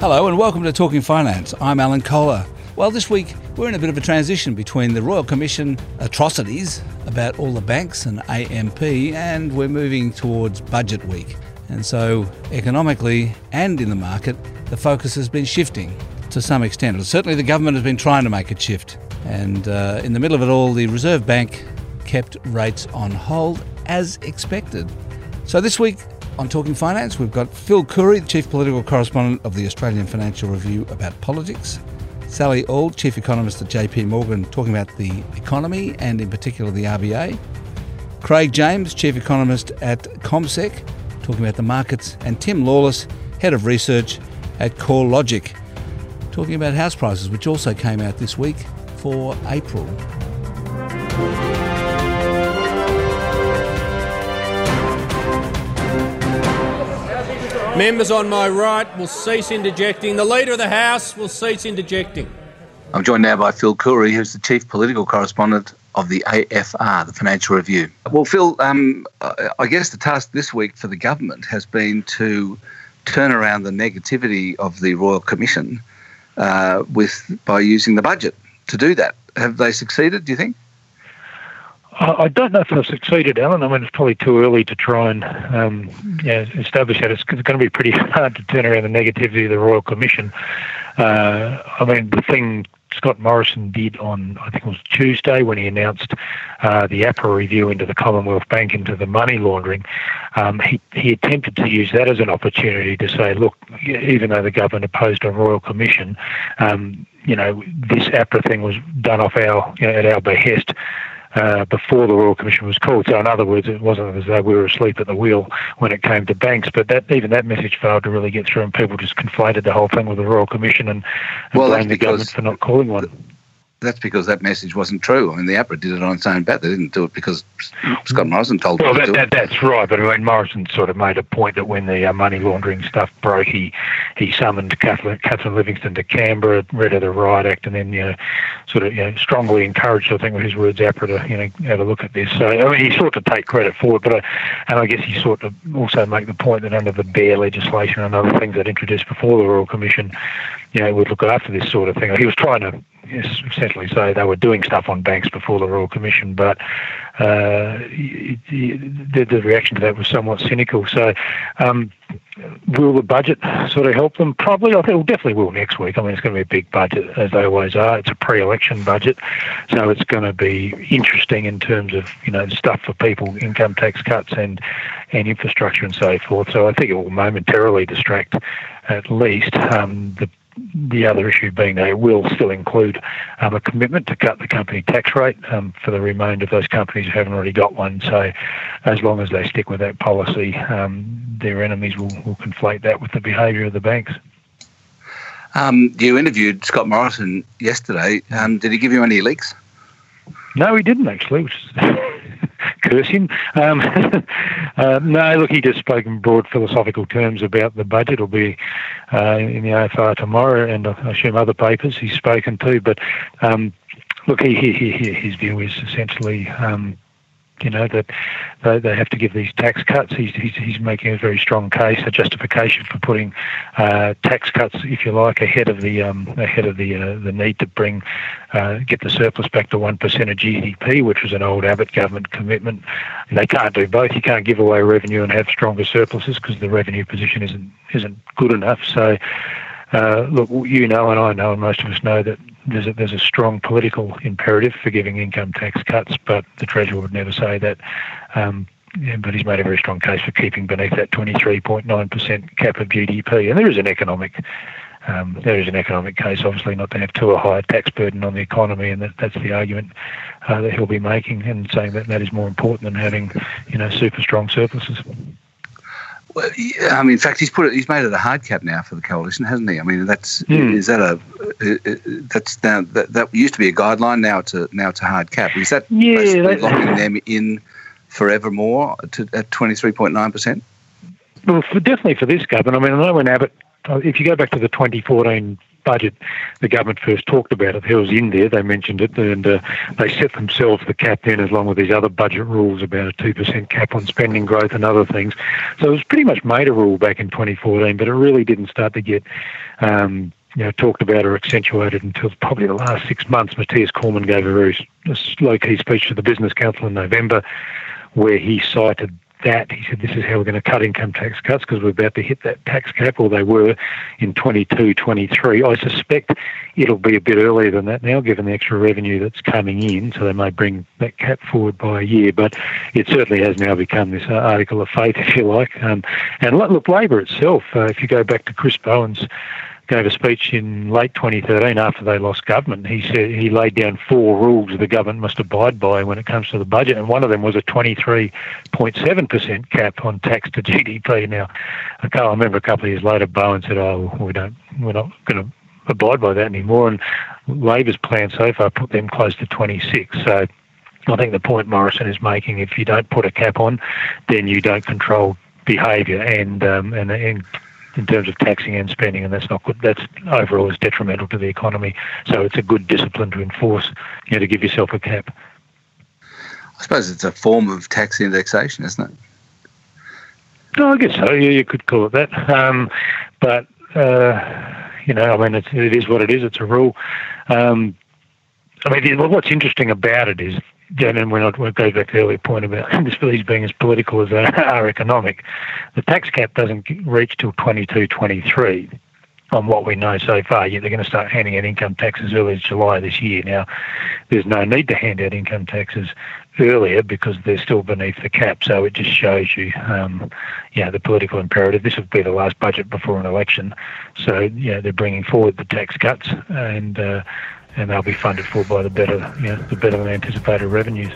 Hello and welcome to Talking Finance. I'm Alan Kohler. Well, this week we're in a bit of a transition between the Royal Commission atrocities about all the banks and AMP, and we're moving towards budget week. And so, economically and in the market, the focus has been shifting to some extent. Certainly, the government has been trying to make it shift. And uh, in the middle of it all, the Reserve Bank kept rates on hold as expected. So, this week, on Talking Finance, we've got Phil Coorey, Chief Political Correspondent of the Australian Financial Review, about politics. Sally Auld, Chief Economist at JP Morgan, talking about the economy and in particular the RBA. Craig James, Chief Economist at CommSec, talking about the markets. And Tim Lawless, Head of Research at CoreLogic, talking about house prices, which also came out this week for April. Members on my right will cease interjecting. The Leader of the House will cease interjecting. I'm joined now by Phil Coorey, who's the Chief Political Correspondent of the AFR, the Financial Review. Well, Phil, um, I guess the task this week for the government has been to turn around the negativity of the Royal Commission uh, with by using the budget to do that. Have they succeeded, do you think? I don't know if I've succeeded, Alan. I mean, it's probably too early to try and um, establish that. It's, it's, going to be pretty hard to turn around the negativity of the Royal Commission. Uh, I mean, the thing Scott Morrison did on, I think it was Tuesday, when he announced uh, the APRA review into the Commonwealth Bank into the money laundering, um, he, he attempted to use that as an opportunity to say, look, even though the government opposed a Royal Commission, um, you know, this APRA thing was done off our, you know, at our behest uh, before the Royal Commission was called. So, in other words, it wasn't as though we were asleep at the wheel when it came to banks. But that even that message failed to really get through, and people just conflated the whole thing with the Royal Commission and, and well, blamed the government for not calling one that's because that message wasn't true. I mean, the APRA did it on its own bat. They didn't do it because Scott Morrison told well, them that, to that, That's right. But I mean, Morrison sort of made a point that when the uh, money laundering stuff broke, he he summoned Catherine, Catherine Livingstone to Canberra, read her the Riot Act, and then you know, sort of you know, strongly encouraged, I think, with his words, APRA to you know have a look at this. So I mean, he sought to take credit for it, but I, and I guess he sought to also make the point that under the BEAR legislation and other things that introduced before the Royal Commission, you know, would look after this sort of thing. He was trying to essentially say they were doing stuff on banks before the Royal Commission, but uh, the, the, reaction to that was somewhat cynical. So, um, will the budget sort of help them? Probably. I think it will definitely will next week. I mean, it's going to be a big budget, as they always are. It's a pre-election budget, so it's going to be interesting in terms of you know stuff for people, income tax cuts and and infrastructure and so forth. So I think it will momentarily distract at least um, the the other issue being they will still include um, a commitment to cut the company tax rate um, for the remainder of those companies who haven't already got one. So, as long as they stick with that policy, um, their enemies will, will conflate that with the behaviour of the banks. Um, you interviewed Scott Morrison yesterday. Um, did he give you any leaks? No, he didn't actually, curse. Um, uh, no, look, he just spoke in broad philosophical terms about the budget. It'll be uh, in the AFR tomorrow, and I assume other papers he's spoken to. But um, look, he, he, he, his view is essentially um, you know that they, they have to give these tax cuts. He's, he's, he's making a very strong case, a justification for putting uh, tax cuts, if you like, ahead of the um, ahead of the uh, the need to bring uh, get the surplus back to one percent of GDP, which was an old Abbott government commitment. And they can't do both. You can't give away revenue and have stronger surpluses because the revenue position isn't isn't good enough. So. Uh, look, you know, and I know, and most of us know that there's a, there's a strong political imperative for giving income tax cuts, but the Treasurer would never say that. Um, yeah, but he's made a very strong case for keeping beneath that 23.9% cap of GDP. And there is an economic um, there is an economic case, obviously, not to have too high a tax burden on the economy, and that, that's the argument uh, that he'll be making, and saying that that is more important than having, you know, super strong surpluses. Well, yeah, I mean, in fact, he's put it. He's made it a hard cap now for the coalition, hasn't he? I mean, that's mm. is that a that's now that, that used to be a guideline. Now it's a now it's a hard cap. Is that yeah, basically locking them in forevermore to, at twenty three point nine percent? Well, for, definitely for this government. I mean, I know when Abbott, if you go back to the twenty fourteen budget the government first talked about it. Was in there, they mentioned it, and uh, they set themselves the cap then, as along with these other budget rules about a 2% cap on spending growth and other things. So it was pretty much made a rule back in 2014, but it really didn't start to get. Um, you know, talked about or accentuated until probably the last six months. Matthias Cormann gave a very low-key speech to the Business Council in November, where he cited that. He said, this is how we're going to cut income tax cuts because we're about to hit that tax cap, or they were in 22, 23. I suspect it'll be a bit earlier than that now, given the extra revenue that's coming in, so they may bring that cap forward by a year. But it certainly has now become this uh, article of faith, if you like. Um, and look, Labor itself, uh, if you go back to Chris Bowen's gave a speech in late 2013 after they lost government. He said he laid down four rules the government must abide by when it comes to the budget, and one of them was a 23.7% cap on tax to GDP. Now, I can't remember a couple of years later, Bowen said, "Oh, we don't, we're not going to." abide by that anymore and Labor's plan so far put them close to 26 so I think the point Morrison is making, if you don't put a cap on, then you don't control behaviour and, um, and and in terms of taxing and spending, and that's not good. That's overall is detrimental to the economy. So it's a good discipline to enforce, you know, to give yourself a cap. I suppose it's a form of tax indexation, isn't it? No, I guess so. Yeah, you could call it that. Um, but uh, you know, I mean, it's, it is what it is. It's a rule. Um, I mean, what's interesting about it is and when I go back to the earlier point about this. these being as political as they are economic, the tax cap doesn't reach till 22, 23 on what we know so far. Yet they're going to start handing out income taxes early as July this year. Now, there's no need to hand out income taxes earlier because they're still beneath the cap. So it just shows you, um, yeah, the political imperative. This will be the last budget before an election, so yeah, they're bringing forward the tax cuts and. Uh, and they'll be funded for by the better, you know, the better than anticipated revenues.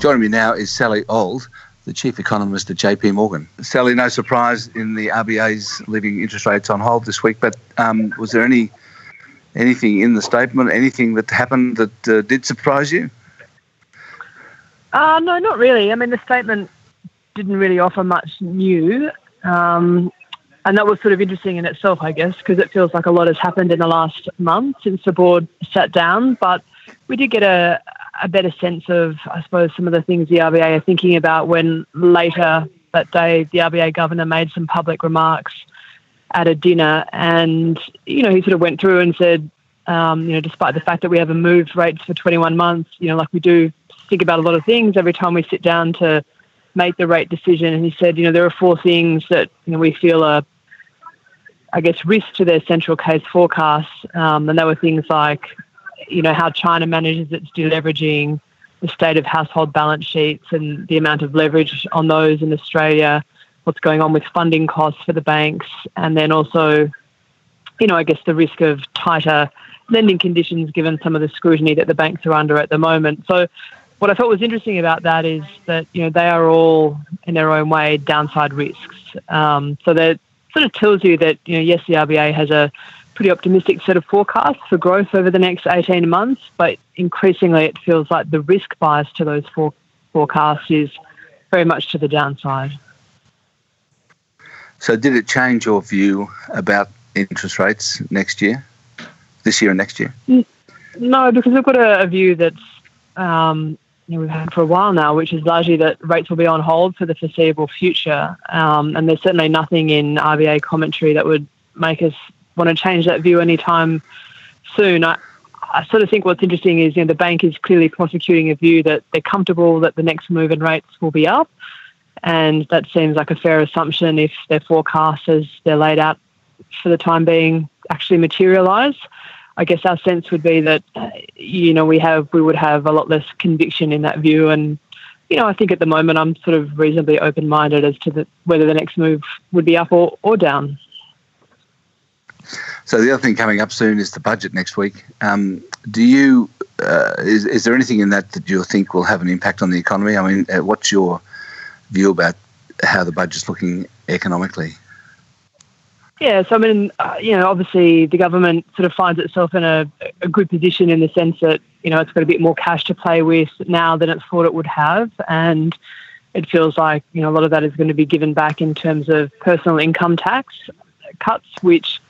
Joining me now is Sally Auld, the chief economist at JP Morgan. Sally, no surprise in the RBA's leaving interest rates on hold this week, but um, was there any anything in the statement, anything that happened that uh, did surprise you? Uh, no, not really. I mean, the statement didn't really offer much new. Um, and that was sort of interesting in itself, I guess, because it feels like a lot has happened in the last month since the board sat down. But we did get a, a better sense of, I suppose, some of the things the RBA are thinking about when later that day the RBA governor made some public remarks at a dinner. And, you know, he sort of went through and said, um, you know, despite the fact that we haven't moved rates for 21 months, you know, like we do think about a lot of things every time we sit down to make the right decision. And he said, you know, there are four things that you know, we feel are, I guess, risk to their central case forecasts. Um, and they were things like, you know, how China manages its deleveraging, the state of household balance sheets and the amount of leverage on those in Australia, what's going on with funding costs for the banks, and then also, you know, I guess the risk of tighter lending conditions given some of the scrutiny that the banks are under at the moment. So what I thought was interesting about that is that you know they are all in their own way downside risks. Um, so that sort of tells you that you know yes, the RBA has a pretty optimistic set of forecasts for growth over the next 18 months, but increasingly it feels like the risk bias to those for- forecasts is very much to the downside. So, did it change your view about interest rates next year, this year and next year? No, because we've got a, a view that's um, you know, we've had for a while now, which is largely that rates will be on hold for the foreseeable future. Um, and there's certainly nothing in RBA commentary that would make us want to change that view anytime soon. I, I sort of think what's interesting is you know, the bank is clearly prosecuting a view that they're comfortable that the next move in rates will be up. And that seems like a fair assumption if their forecasts as they're laid out for the time being actually materialise. I guess our sense would be that uh, you know we have we would have a lot less conviction in that view, and you know I think at the moment I'm sort of reasonably open minded as to the, whether the next move would be up or, or down. So the other thing coming up soon is the budget next week. Um, do you uh, is is there anything in that that you think will have an impact on the economy? I mean, uh, what's your view about how the budget's looking economically? Yeah, so I mean, uh, you know, obviously the government sort of finds itself in a, a good position in the sense that you know it's got a bit more cash to play with now than it thought it would have, and it feels like you know a lot of that is going to be given back in terms of personal income tax cuts, which,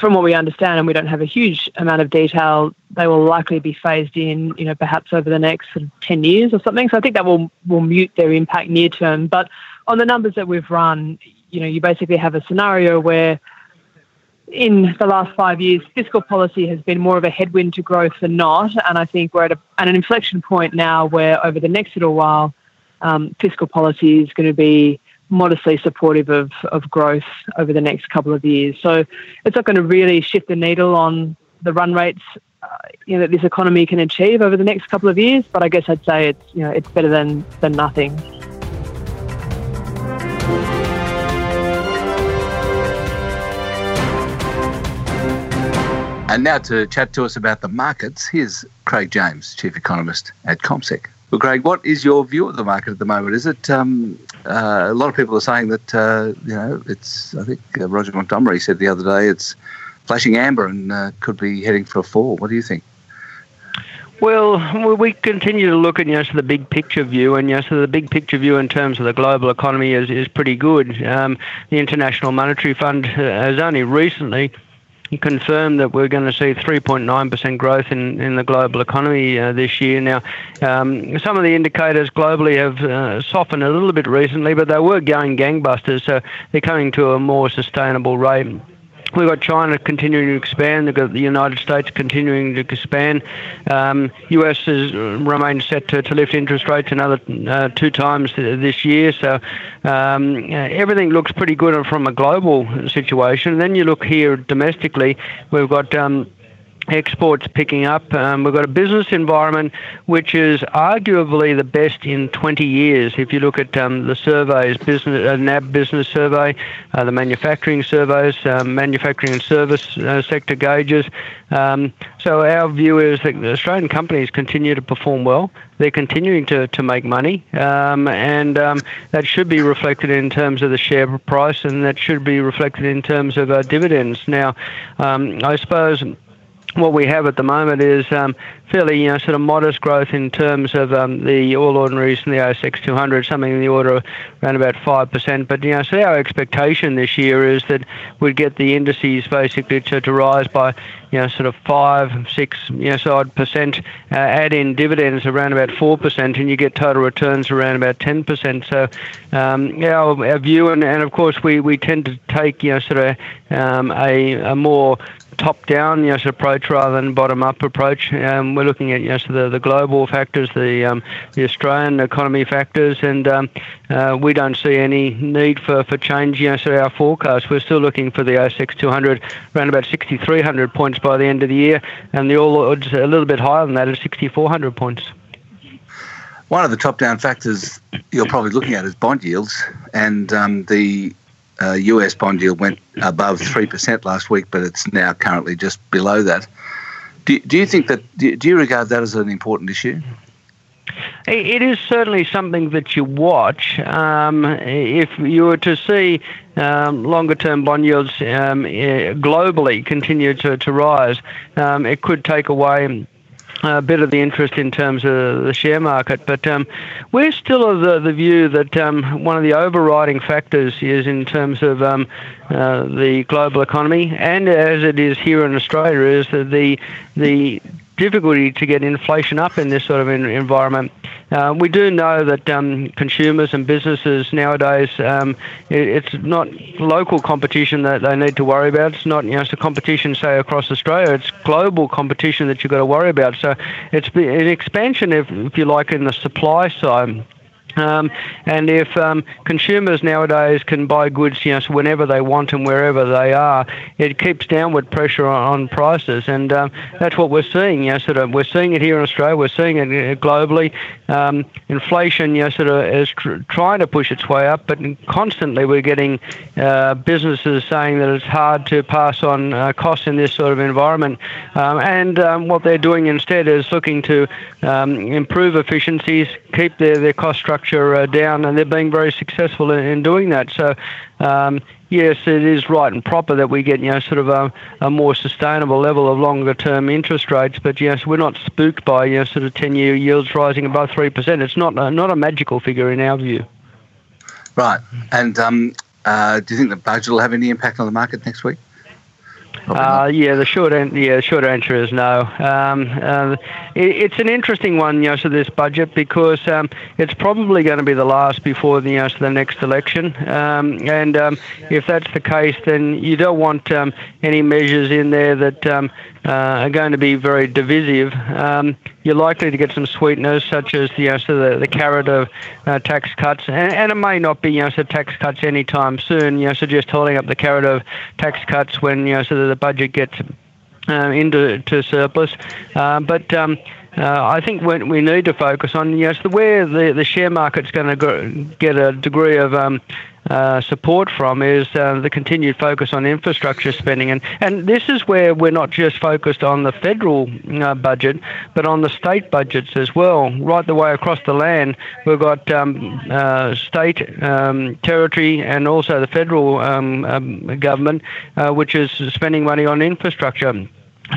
from what we understand, and we don't have a huge amount of detail, they will likely be phased in, you know, perhaps over the next sort of ten years or something. So I think that will will mute their impact near term. But on the numbers that we've run, you know, you basically have a scenario where in the last five years, fiscal policy has been more of a headwind to growth than not. And I think we're at, a, at an inflection point now where over the next little while, um, fiscal policy is going to be modestly supportive of, of growth over the next couple of years. So it's not going to really shift the needle on the run rates uh, you know, that this economy can achieve over the next couple of years. But I guess I'd say it's, you know, it's better than, than nothing. And now to chat to us about the markets, here's Craig James, Chief Economist at CommSec. Well, Craig, what is your view of the market at the moment? Is it um, uh, a lot of people are saying that uh, you know it's? I think uh, Roger Montgomery said the other day it's flashing amber and uh, could be heading for a fall. What do you think? Well, we continue to look at you know, so the big picture view, and you know, so the big picture view in terms of the global economy is, is pretty good. Um, the International Monetary Fund has only recently confirmed that we're going to see 3.9% growth in, in the global economy uh, this year. Now, um, some of the indicators globally have uh, softened a little bit recently, but they were going gangbusters, so they're coming to a more sustainable rate. We've got China continuing to expand. We've got the United States continuing to expand. Um, US has remained set to, to lift interest rates another uh, two times this year. So um, everything looks pretty good from a global situation. And then you look here domestically, we've got. Um, exports picking up. Um, we've got a business environment which is arguably the best in 20 years. If you look at um, the surveys, business uh, NAB business survey, uh, the manufacturing surveys, um, manufacturing and service uh, sector gauges. Um, so our view is that Australian companies continue to perform well. They're continuing to, to make money, um, and um, that should be reflected in terms of the share price, and that should be reflected in terms of uh, dividends. Now, I suppose what we have at the moment is um, fairly, you know, sort of modest growth in terms of um, the All Ordinaries and the ASX 200, something in the order of around about 5%. But, you know, so our expectation this year is that we'd get the indices basically to, to rise by, you know, sort of 5, 6, you know, so odd percent, uh, add in dividends around about 4%, and you get total returns around about 10%. So um, our, our view, and, and of course we, we tend to take, you know, sort of um, a, a more top-down yes, approach rather than bottom-up approach. Um, we're looking at yes, the, the global factors, the um, the Australian economy factors, and um, uh, we don't see any need for, for change yes, our forecast. We're still looking for the ASX 200 around about 6,300 points by the end of the year, and the All Ords a little bit higher than that at 6,400 points. One of the top-down factors you're probably looking at is bond yields, and um, the uh, US bond yield went above 3% last week, but it's now currently just below that. Do, do you think that, do you regard that as an important issue? It is certainly something that you watch. Um, if you were to see um, longer term bond yields um, eh, globally continue to, to rise, um, it could take away a bit of the interest in terms of the share market. But um, we're still of the, the view that um, one of the overriding factors is in terms of um, uh, the global economy, and as it is here in Australia, is that the the difficulty to get inflation up in this sort of environment. Uh, we do know that um, consumers and businesses nowadays, um, it, it's not local competition that they need to worry about. It's not, you know, it's a competition, say, across Australia. It's global competition that you've got to worry about. So it's an expansion, if, if you like, in the supply side. Um, and if um, consumers nowadays can buy goods you know, whenever they want and wherever they are, it keeps downward pressure on, on prices, and um, that's what we're seeing. You know, sort of, we're seeing it here in Australia. We're seeing it uh, globally. Um, inflation, you know, sort of is tr- trying to push its way up, but constantly we're getting uh, businesses saying that it's hard to pass on uh, costs in this sort of environment, um, and um, what they're doing instead is looking to improve efficiencies, keep their, their cost structure structure uh, down, and they're being very successful in, in doing that. So, um, yes, it is right and proper that we get you know sort of a, a more sustainable level of longer term interest rates. But yes, we're not spooked by you know sort of ten year yields rising above three percent. It's not a, not a magical figure in our view. Right, and um, uh, do you think the budget will have any impact on the market next week? Uh, yeah, the short an- yeah, the short answer is no. Um, uh, it, it's an interesting one, you know, so this budget because um, it's probably going to be the last before the, you know, so the next election. Um, and um, if that's the case, then you don't want um, any measures in there that uh, are going to be very divisive. Um, you're likely to get some sweeteners, such as you know, so the, the carrot of uh, tax cuts, and, and, it may not be you know, so tax cuts anytime soon. You know, so just holding up the carrot of tax cuts when you know, so the budget gets uh, into to surplus. Uh, but um, uh, I think we, we need to focus on yes, the, where the, the share market's going to get a degree of um, uh, support from is uh, the continued focus on infrastructure spending. And, and this is where we're not just focused on the federal uh, budget, but on the state budgets as well. Right the way across the land, we've got um, uh, state, um, territory, and also the federal um, um government, uh, which is spending money on infrastructure.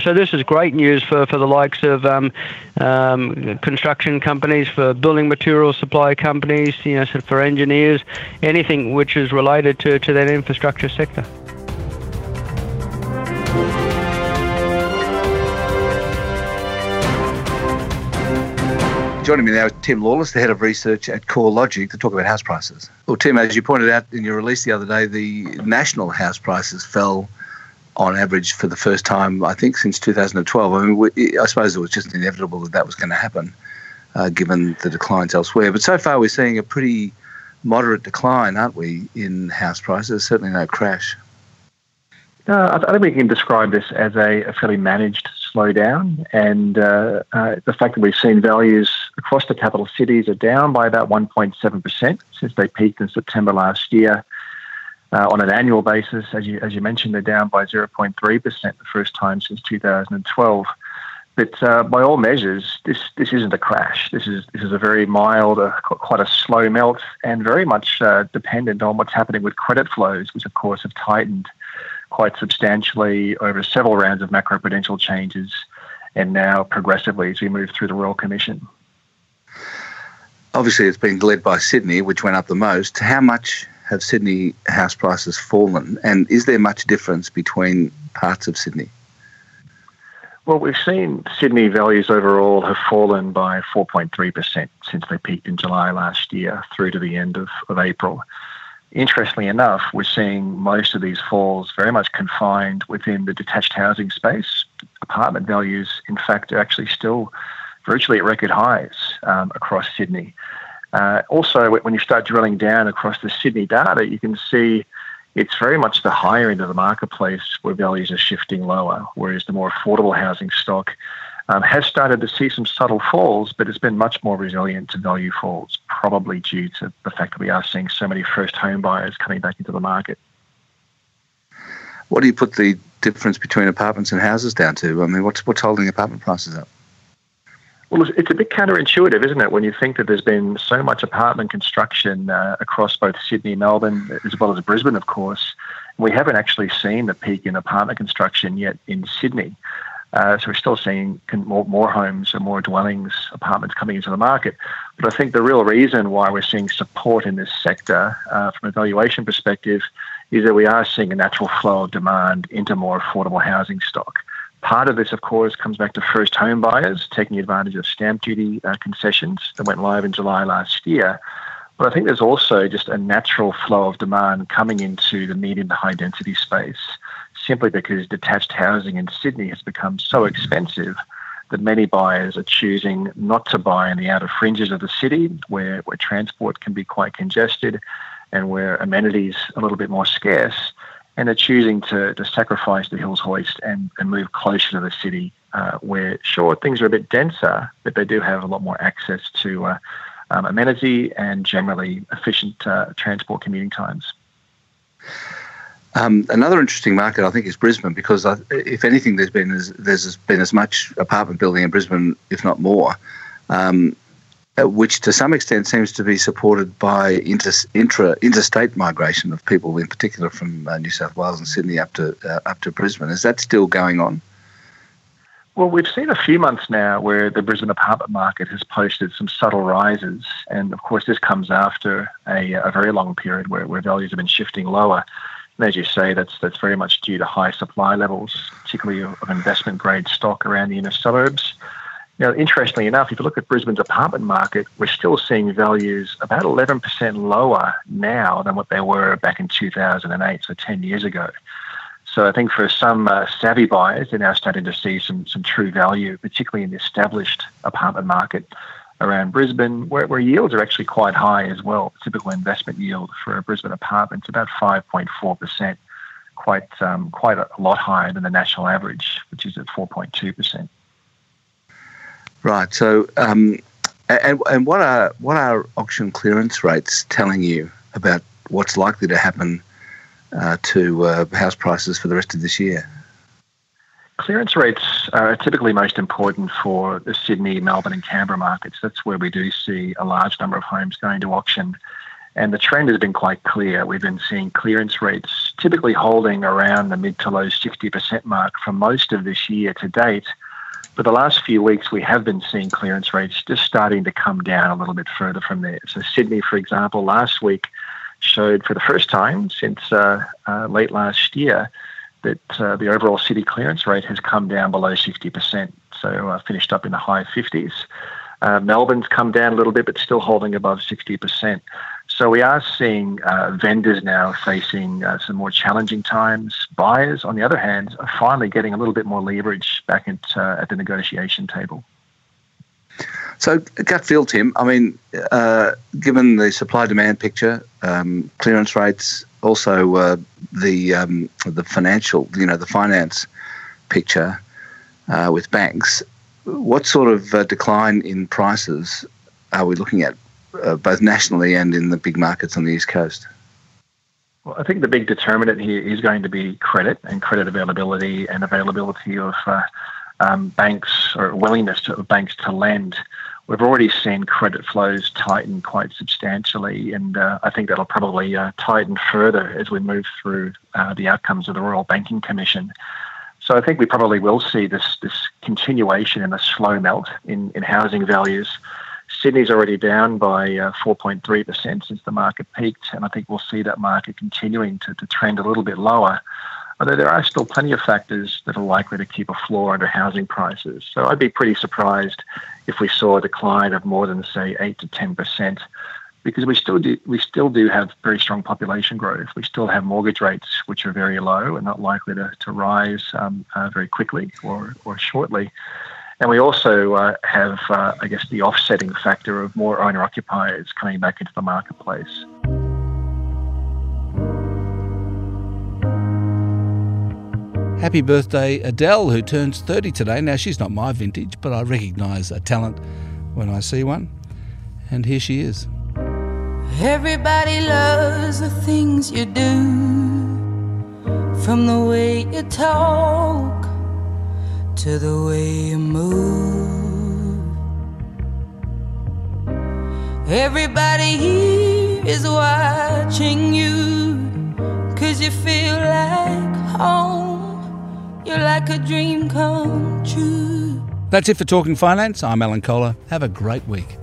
So this is great news for, for the likes of um, um, construction companies, for building material supply companies, you know, for engineers, anything which is related to, to that infrastructure sector. Joining me now is Tim Lawless, the head of research at CoreLogic, to talk about house prices. Well, Tim, as you pointed out in your release the other day, the national house prices fell on average for the first time, I think, since 2012. I mean, we, I suppose it was just inevitable that that was going to happen, uh, given the declines elsewhere. But so far, we're seeing a pretty moderate decline, aren't we, in house prices? Certainly no crash. Uh, I think we can describe this as a, a fairly managed slowdown, and uh, uh, the fact that we've seen values across the capital cities are down by about 1.7% since they peaked in September last year. Uh, on an annual basis, as you as you mentioned, they're down by 0.3 percent the first time since 2012. But uh, by all measures, this this isn't a crash. This is this is a very mild, uh, quite a slow melt, and very much uh, dependent on what's happening with credit flows, which of course have tightened quite substantially over several rounds of macroprudential changes, and now progressively as we move through the Royal Commission. Obviously, it's been led by Sydney, which went up the most. How much have Sydney house prices fallen? And is there much difference between parts of Sydney? Well, we've seen Sydney values overall have fallen by 4.3% since they peaked in July last year through to the end of, of April. Interestingly enough, we're seeing most of these falls very much confined within the detached housing space. Apartment values, in fact, are actually still virtually at record highs um, across Sydney. Uh, also, when you start drilling down across the Sydney data, you can see it's very much the higher end of the marketplace where values are shifting lower, whereas the more affordable housing stock um, has started to see some subtle falls, but it's been much more resilient to value falls, probably due to the fact that we are seeing so many first home buyers coming back into the market. What do you put the difference between apartments and houses down to? I mean, what's what's holding apartment prices up? Well, it's a bit counterintuitive, isn't it, when you think that there's been so much apartment construction uh, across both Sydney, and Melbourne, as well as Brisbane, of course. We haven't actually seen the peak in apartment construction yet in Sydney. Uh, so we're still seeing more, more homes and more dwellings, apartments coming into the market. But I think the real reason why we're seeing support in this sector uh, from a valuation perspective is that we are seeing a natural flow of demand into more affordable housing stock. Part of this, of course, comes back to first home buyers taking advantage of stamp duty uh, concessions that went live in July last year. But I think there's also just a natural flow of demand coming into the medium to high density space simply because detached housing in Sydney has become so expensive that many buyers are choosing not to buy in the outer fringes of the city where, where transport can be quite congested and where amenities are a little bit more scarce and they're choosing to, to sacrifice the Hills Hoist and, and move closer to the city, uh, where sure things are a bit denser, but they do have a lot more access to uh, um, amenity and generally efficient uh, transport commuting times. Um, another interesting market, I think, is Brisbane because I, if anything, there's been as, there's been as much apartment building in Brisbane, if not more. Um, which to some extent seems to be supported by inter, intra, interstate migration of people, in particular from uh, New South Wales and Sydney up to uh, up to Brisbane. Is that still going on? Well, we've seen a few months now where the Brisbane apartment market has posted some subtle rises. And of course, this comes after a, a very long period where, where values have been shifting lower. And as you say, that's, that's very much due to high supply levels, particularly of, of investment grade stock around the inner suburbs. Now, interestingly enough, if you look at Brisbane's apartment market, we're still seeing values about 11% lower now than what they were back in 2008, so 10 years ago. So I think for some uh, savvy buyers, they're now starting to see some some true value, particularly in the established apartment market around Brisbane, where, where yields are actually quite high as well. Typical investment yield for a Brisbane apartment is about 5.4 percent, quite um, quite a lot higher than the national average, which is at 4.2 percent. Right. So, um, and and what are what are auction clearance rates telling you about what's likely to happen? uh, to uh, house prices for the rest of this year? Clearance rates are typically most important for the Sydney, Melbourne, and Canberra markets. That's where we do see a large number of homes going to auction. And the trend has been quite clear. We've been seeing clearance rates typically holding around the mid to low 60% mark for most of this year to date. But the last few weeks, we have been seeing clearance rates just starting to come down a little bit further from there. So, Sydney, for example, last week showed for the first time since uh, uh, late last year that uh, the overall city clearance rate has come down below 60%. So uh, finished up in the high 50s. Uh, Melbourne's come down a little bit, but still holding above 60%. So we are seeing uh, vendors now facing some more challenging times. Buyers, on the other hand, are finally getting a little bit more leverage back at, at the negotiation table. So, gut feel, Tim. I mean, uh, given the supply demand picture, um, clearance rates, also uh, the um, the financial, you know, the finance picture uh, with banks, what sort of uh, decline in prices are we looking at, uh, both nationally and in the big markets on the east coast? Well, I think the big determinant here is going to be credit and credit availability and availability of uh, um, banks or willingness to, of banks to lend. We've already seen credit flows tighten quite substantially, and uh, I think that'll probably uh, tighten further as we move through uh, the outcomes of the Royal Banking Commission. So I think we probably will see this this continuation and a slow melt in, in housing values. Sydney's already down by 4.3% uh, since the market peaked, and I think we'll see that market continuing to, to trend a little bit lower although there are still plenty of factors that are likely to keep a floor under housing prices. So I'd be pretty surprised if we saw a decline of more than say eight to ten percent, because we still do we still do have very strong population growth. We still have mortgage rates which are very low and not likely to, to rise um, uh, very quickly or, or shortly. And we also uh, have, uh, I guess, the offsetting factor of more owner occupiers coming back into the marketplace. Happy birthday, Adele, who turns 30 today. Now, she's not my vintage, but I recognise a talent when I see one. And here she is. Everybody loves the things you do, from the way you talk to the way you move. Everybody here is watching you, cause you feel like home. You're like a dream come true. That's it for Talking Finance. I'm Alan Kohler. Have a great week.